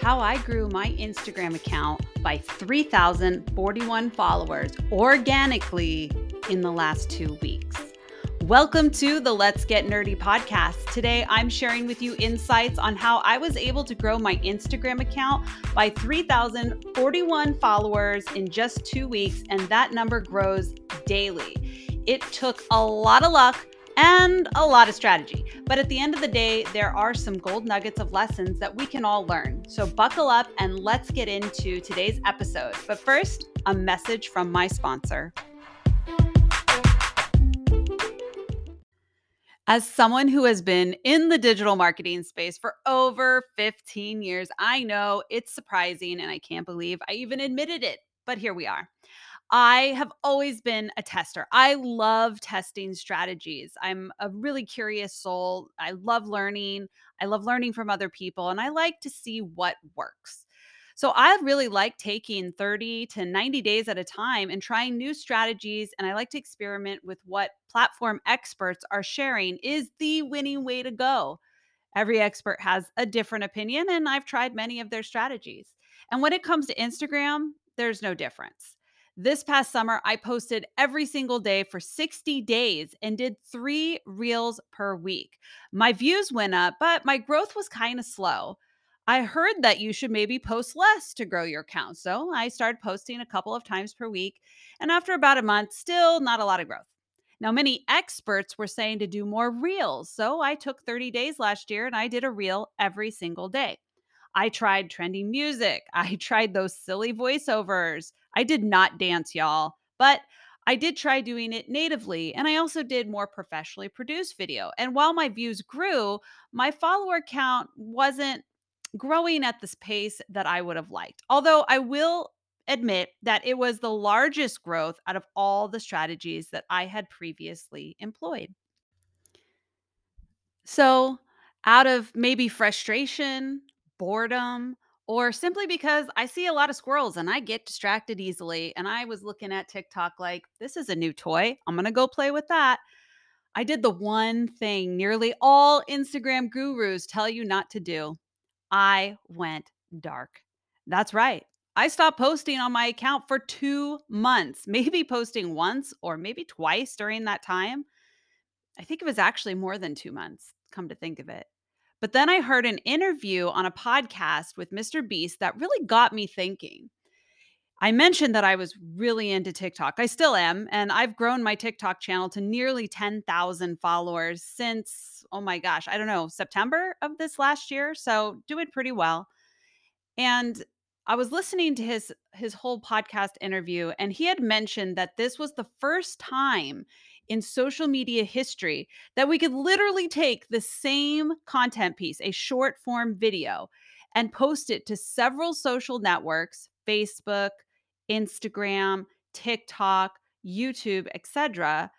how I grew my Instagram account by 3,041 followers organically in the last two weeks. Welcome to the Let's Get Nerdy podcast. Today, I'm sharing with you insights on how I was able to grow my Instagram account by 3,041 followers in just two weeks, and that number grows daily. It took a lot of luck and a lot of strategy. But at the end of the day, there are some gold nuggets of lessons that we can all learn. So buckle up and let's get into today's episode. But first, a message from my sponsor. As someone who has been in the digital marketing space for over 15 years, I know it's surprising and I can't believe I even admitted it, but here we are. I have always been a tester. I love testing strategies. I'm a really curious soul. I love learning. I love learning from other people, and I like to see what works. So I really like taking 30 to 90 days at a time and trying new strategies. And I like to experiment with what platform experts are sharing is the winning way to go. Every expert has a different opinion, and I've tried many of their strategies. And when it comes to Instagram, there's no difference. This past summer, I posted every single day for 60 days and did three reels per week. My views went up, but my growth was kind of slow. I heard that you should maybe post less to grow your account. So I started posting a couple of times per week. And after about a month, still not a lot of growth. Now, many experts were saying to do more reels. So I took 30 days last year and I did a reel every single day. I tried trending music. I tried those silly voiceovers. I did not dance, y'all, but I did try doing it natively. And I also did more professionally produced video. And while my views grew, my follower count wasn't growing at this pace that I would have liked. Although I will admit that it was the largest growth out of all the strategies that I had previously employed. So, out of maybe frustration, boredom, or simply because I see a lot of squirrels and I get distracted easily. And I was looking at TikTok like, this is a new toy. I'm going to go play with that. I did the one thing nearly all Instagram gurus tell you not to do. I went dark. That's right. I stopped posting on my account for two months, maybe posting once or maybe twice during that time. I think it was actually more than two months, come to think of it. But then I heard an interview on a podcast with Mr. Beast that really got me thinking. I mentioned that I was really into TikTok. I still am. And I've grown my TikTok channel to nearly 10,000 followers since, oh my gosh, I don't know, September of this last year. So doing pretty well. And I was listening to his his whole podcast interview and he had mentioned that this was the first time in social media history that we could literally take the same content piece, a short form video, and post it to several social networks, Facebook, Instagram, TikTok, YouTube, etc.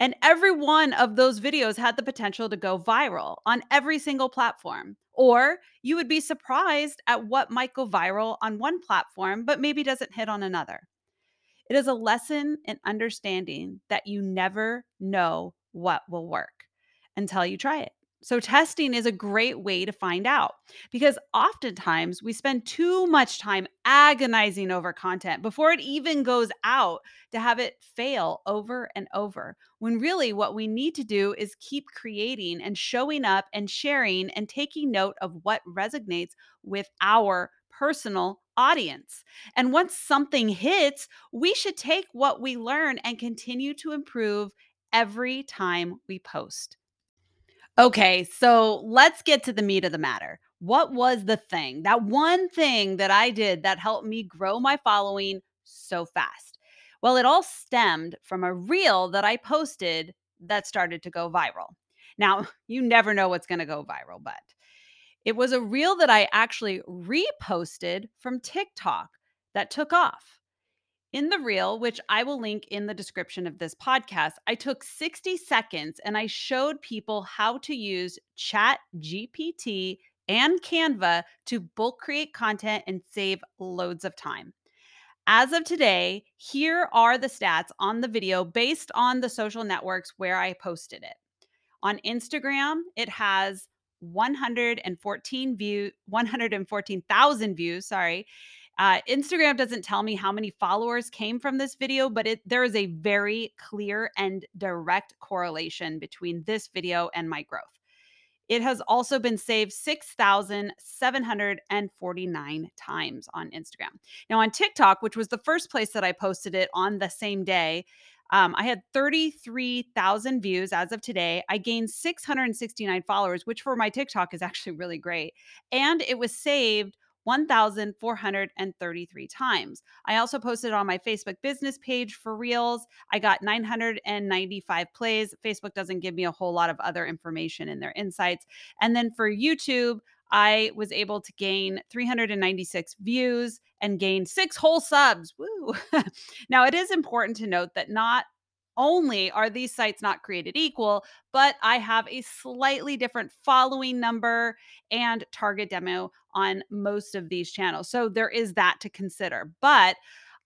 And every one of those videos had the potential to go viral on every single platform. Or you would be surprised at what might go viral on one platform, but maybe doesn't hit on another. It is a lesson in understanding that you never know what will work until you try it. So, testing is a great way to find out because oftentimes we spend too much time agonizing over content before it even goes out to have it fail over and over. When really what we need to do is keep creating and showing up and sharing and taking note of what resonates with our personal audience. And once something hits, we should take what we learn and continue to improve every time we post. Okay, so let's get to the meat of the matter. What was the thing, that one thing that I did that helped me grow my following so fast? Well, it all stemmed from a reel that I posted that started to go viral. Now, you never know what's going to go viral, but it was a reel that I actually reposted from TikTok that took off. In the reel, which I will link in the description of this podcast, I took 60 seconds and I showed people how to use Chat GPT and Canva to bulk create content and save loads of time. As of today, here are the stats on the video based on the social networks where I posted it. On Instagram, it has 114 view 114,000 views, sorry. Uh, Instagram doesn't tell me how many followers came from this video, but it there is a very clear and direct correlation between this video and my growth. It has also been saved 6,749 times on Instagram. Now, on TikTok, which was the first place that I posted it on the same day, um, I had 33,000 views as of today. I gained 669 followers, which for my TikTok is actually really great. And it was saved 1,433 times. I also posted on my Facebook business page for Reels. I got 995 plays. Facebook doesn't give me a whole lot of other information in their insights. And then for YouTube, I was able to gain 396 views and gain six whole subs. Woo. now, it is important to note that not only are these sites not created equal, but I have a slightly different following number and target demo on most of these channels. So there is that to consider. But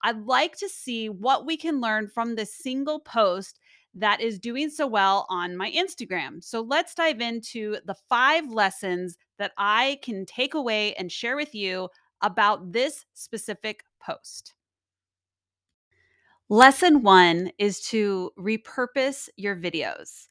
I'd like to see what we can learn from this single post that is doing so well on my Instagram. So let's dive into the five lessons that I can take away and share with you about this specific post. Lesson one is to repurpose your videos.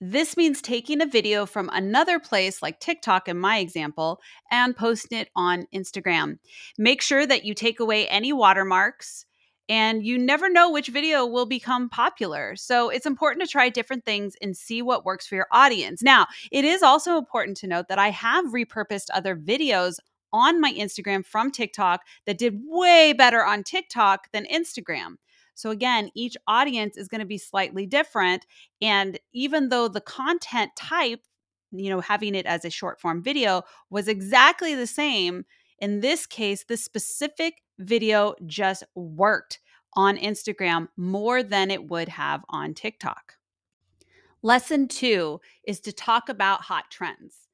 This means taking a video from another place like TikTok, in my example, and posting it on Instagram. Make sure that you take away any watermarks, and you never know which video will become popular. So it's important to try different things and see what works for your audience. Now, it is also important to note that I have repurposed other videos on my Instagram from TikTok that did way better on TikTok than Instagram. So again, each audience is going to be slightly different. And even though the content type, you know, having it as a short form video was exactly the same, in this case, the specific video just worked on Instagram more than it would have on TikTok. Lesson two is to talk about hot trends.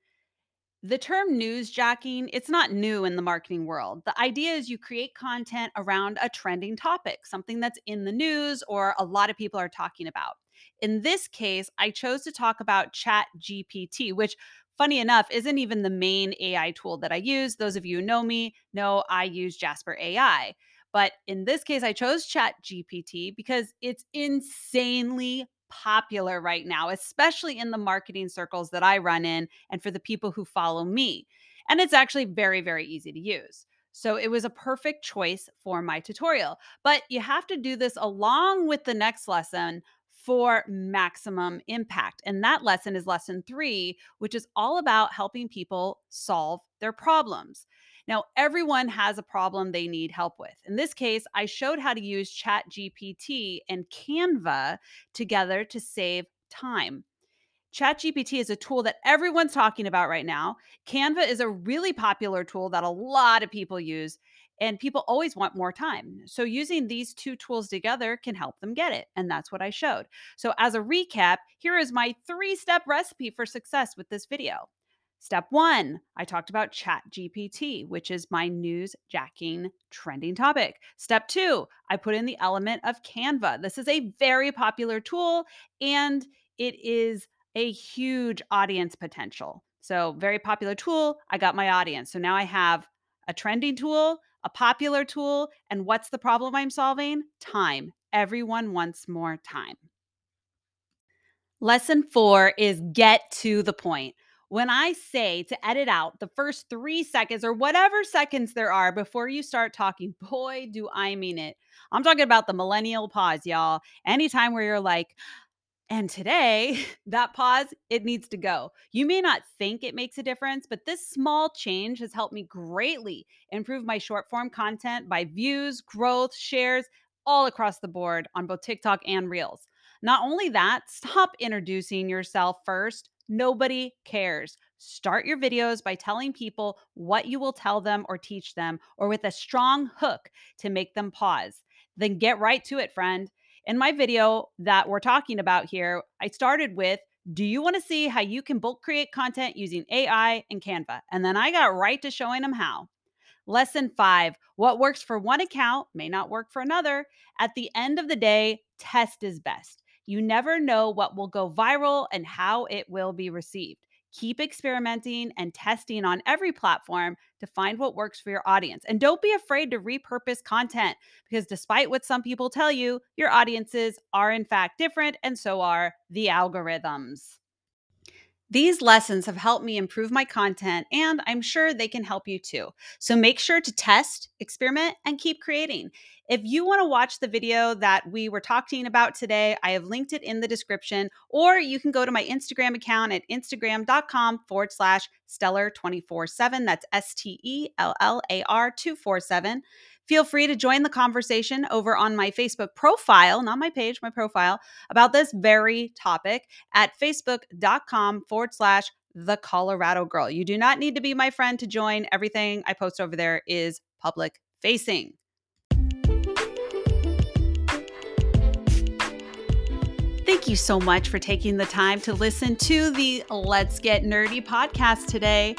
The term newsjacking, it's not new in the marketing world. The idea is you create content around a trending topic, something that's in the news or a lot of people are talking about. In this case, I chose to talk about Chat GPT, which funny enough isn't even the main AI tool that I use. Those of you who know me know I use Jasper AI. But in this case, I chose Chat GPT because it's insanely popular right now, especially in the marketing circles that I run in and for the people who follow me. And it's actually very, very easy to use. So it was a perfect choice for my tutorial. But you have to do this along with the next lesson for maximum impact. And that lesson is lesson three, which is all about helping people solve their problems. Now, everyone has a problem they need help with. In this case, I showed how to use Chat GPT and Canva together to save time. ChatGPT is a tool that everyone's talking about right now. Canva is a really popular tool that a lot of people use, and people always want more time. So, using these two tools together can help them get it. And that's what I showed. So, as a recap, here is my three step recipe for success with this video. Step one, I talked about Chat GPT, which is my news jacking trending topic. Step two, I put in the element of Canva. This is a very popular tool and it is a huge audience potential. So, very popular tool. I got my audience. So now I have a trending tool, a popular tool, and what's the problem I'm solving? Time. Everyone wants more time. Lesson four is get to the point when I say to edit out the first three seconds or whatever seconds there are before you start talking, boy, do I mean it. I'm talking about the millennial pause, y'all. Anytime where you're like, and today, that pause, it needs to go. You may not think it makes a difference, but this small change has helped me greatly improve my short form content by views, growth, shares, all across the board on both TikTok and Reels. Not only that, stop introducing yourself first Nobody cares. Start your videos by telling people what you will tell them or teach them, or with a strong hook to make them pause. Then get right to it, friend. In my video that we're talking about here, I started with do you want to see how you can bulk create content using AI and Canva? And then I got right to showing them how. Lesson five what works for one account may not work for another. At the end of the day, test is best. You never know what will go viral and how it will be received. Keep experimenting and testing on every platform to find what works for your audience. And don't be afraid to repurpose content because despite what some people tell you, your audiences are in fact different, and so are the algorithms. These lessons have helped me improve my content, and I'm sure they can help you too. So make sure to test, experiment, and keep creating. If you want to watch the video that we were talking about today, I have linked it in the description, or you can go to my Instagram account at instagram.com forward slash stellar 24 7. That's S T E L L A R 247. Feel free to join the conversation over on my Facebook profile, not my page, my profile, about this very topic at facebook.com forward slash the Colorado girl. You do not need to be my friend to join. Everything I post over there is public facing. Thank you so much for taking the time to listen to the Let's Get Nerdy podcast today.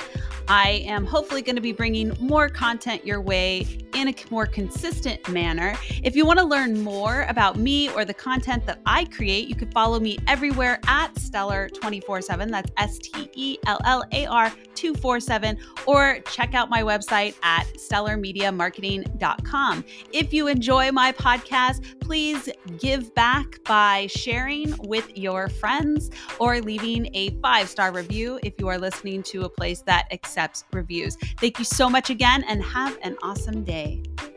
I am hopefully going to be bringing more content your way in a more consistent manner. If you want to learn more about me or the content that I create, you can follow me everywhere at Stellar 24 7. That's S T E L L A R 247, or check out my website at stellarmediamarketing.com. If you enjoy my podcast, please give back by sharing with your friends or leaving a five star review if you are listening to a place that accepts reviews. Thank you so much again and have an awesome day day.